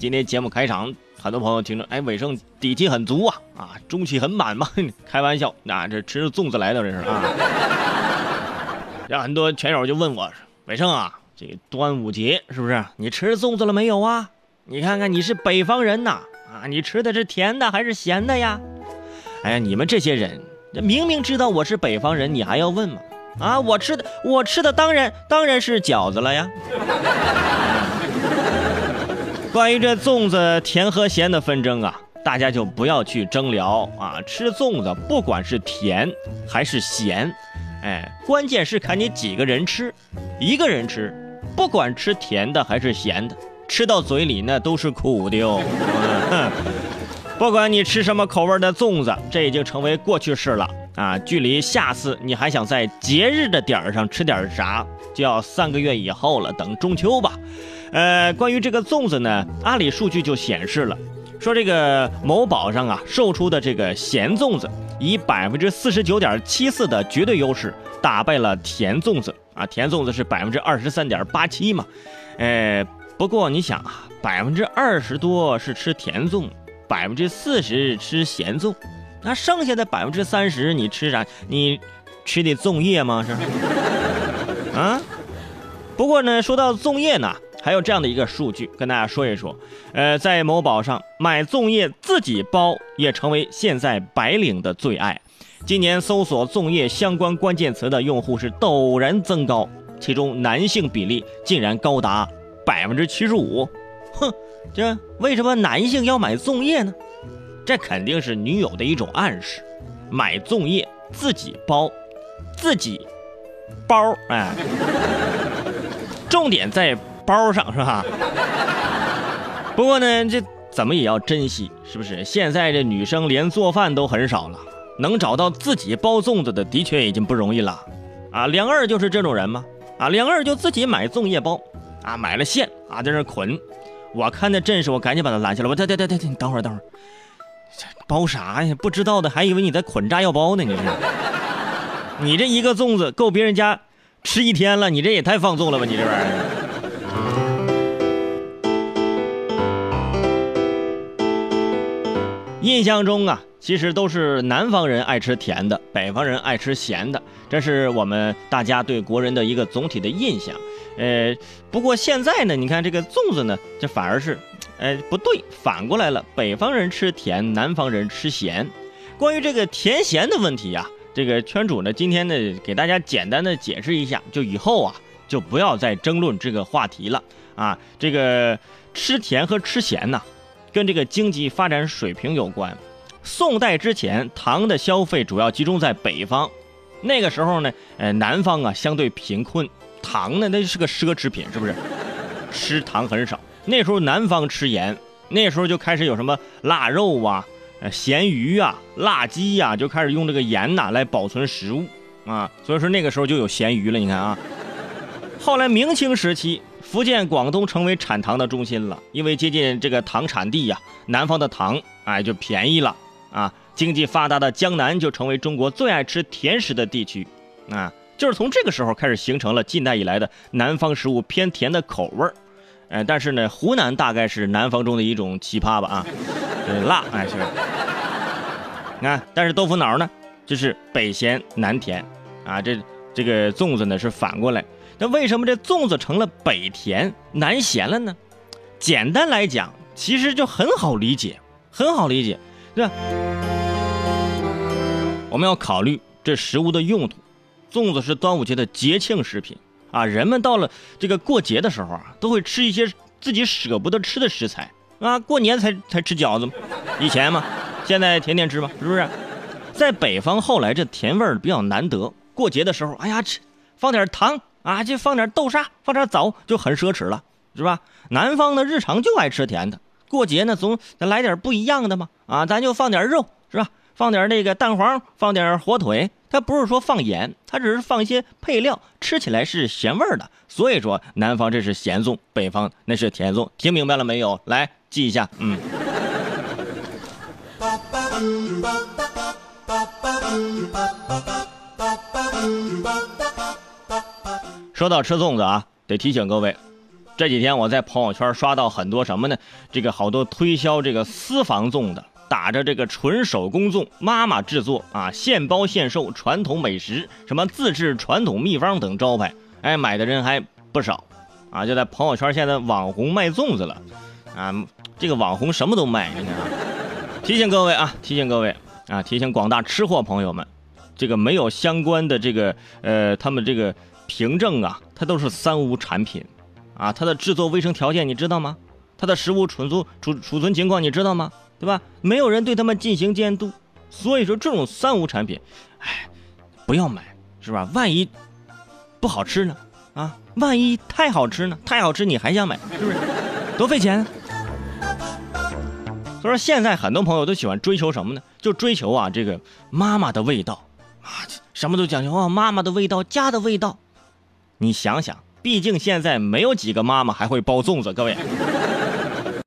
今天节目开场，很多朋友听着，哎，伟盛底气很足啊，啊，中气很满嘛。开玩笑，那这吃着粽子来的这是啊。让很多拳友就问我，伟盛啊，这个端午节是不是？你吃粽子了没有啊？你看看你是北方人呐，啊，你吃的是甜的还是咸的呀？哎呀，你们这些人，这明明知道我是北方人，你还要问吗？啊，我吃的，我吃的当然当然是饺子了呀。关于这粽子甜和咸的纷争啊，大家就不要去争聊啊。吃粽子，不管是甜还是咸，哎，关键是看你几个人吃。一个人吃，不管吃甜的还是咸的，吃到嘴里那都是苦的哟。不管你吃什么口味的粽子，这已经成为过去式了啊！距离下次你还想在节日的点儿上吃点啥，就要三个月以后了，等中秋吧。呃，关于这个粽子呢，阿里数据就显示了，说这个某宝上啊售出的这个咸粽子，以百分之四十九点七四的绝对优势打败了甜粽子啊，甜粽子是百分之二十三点八七嘛。呃，不过你想啊，百分之二十多是吃甜粽。百分之四十吃咸粽，那剩下的百分之三十你吃啥？你吃的粽叶吗？是啊。不过呢，说到粽叶呢，还有这样的一个数据跟大家说一说。呃，在某宝上买粽叶自己包也成为现在白领的最爱。今年搜索粽叶相关关键词的用户是陡然增高，其中男性比例竟然高达百分之七十五。哼。这为什么男性要买粽叶呢？这肯定是女友的一种暗示。买粽叶自己包，自己包，哎，重点在包上是吧？不过呢，这怎么也要珍惜，是不是？现在这女生连做饭都很少了，能找到自己包粽子的，的确已经不容易了。啊，梁二就是这种人吗？啊，梁二就自己买粽叶包，啊，买了线啊，在那捆。我看那阵势，我赶紧把他拦下来。我，等等等等等，你等会儿，等会儿，包啥呀？不知道的还以为你在捆炸药包呢。你这，你这一个粽子够别人家吃一天了。你这也太放纵了吧？你这玩意儿。印象中啊，其实都是南方人爱吃甜的，北方人爱吃咸的，这是我们大家对国人的一个总体的印象。呃，不过现在呢，你看这个粽子呢，这反而是，呃，不对，反过来了，北方人吃甜，南方人吃咸。关于这个甜咸的问题呀，这个圈主呢，今天呢，给大家简单的解释一下，就以后啊，就不要再争论这个话题了啊。这个吃甜和吃咸呢，跟这个经济发展水平有关。宋代之前，糖的消费主要集中在北方，那个时候呢，呃，南方啊，相对贫困。糖呢，那是个奢侈品，是不是？吃糖很少。那时候南方吃盐，那时候就开始有什么腊肉啊、咸鱼啊、辣鸡呀，就开始用这个盐呐来保存食物啊。所以说那个时候就有咸鱼了。你看啊，后来明清时期，福建、广东成为产糖的中心了，因为接近这个糖产地呀，南方的糖哎就便宜了啊。经济发达的江南就成为中国最爱吃甜食的地区啊。就是从这个时候开始形成了近代以来的南方食物偏甜的口味儿，哎，但是呢，湖南大概是南方中的一种奇葩吧啊，辣哎是，你看，但是豆腐脑呢，就是北咸南甜啊，这这个粽子呢是反过来，那为什么这粽子成了北甜南咸了呢？简单来讲，其实就很好理解，很好理解，对吧？我们要考虑这食物的用途。粽子是端午节的节庆食品啊，人们到了这个过节的时候啊，都会吃一些自己舍不得吃的食材啊。过年才才吃饺子吗？以前嘛，现在天天吃嘛，是不是？在北方后来这甜味儿比较难得，过节的时候，哎呀，吃放点糖啊，就放点豆沙，放点枣就很奢侈了，是吧？南方的日常就爱吃甜的，过节呢总得来点不一样的嘛，啊，咱就放点肉，是吧？放点那个蛋黄，放点火腿。它不是说放盐，它只是放一些配料，吃起来是咸味儿的。所以说，南方这是咸粽，北方那是甜粽。听明白了没有？来记一下。嗯。说到吃粽子啊，得提醒各位，这几天我在朋友圈刷到很多什么呢？这个好多推销这个私房粽的，打着这个纯手工粽，妈妈制作啊，现包现售，传统美食，什么自制传统秘方等招牌，哎，买的人还不少，啊，就在朋友圈现在网红卖粽子了，啊，这个网红什么都卖，你看，提醒各位啊，提醒各位啊，提醒广大吃货朋友们，这个没有相关的这个呃，他们这个凭证啊，它都是三无产品。啊，它的制作卫生条件你知道吗？它的食物储存储储存情况你知道吗？对吧？没有人对他们进行监督，所以说这种三无产品，哎，不要买，是吧？万一不好吃呢？啊，万一太好吃呢？太好吃你还想买，是不是？多费钱。所以说现在很多朋友都喜欢追求什么呢？就追求啊这个妈妈的味道啊，什么都讲究啊，妈妈的味道，家的味道。你想想。毕竟现在没有几个妈妈还会包粽子，各位。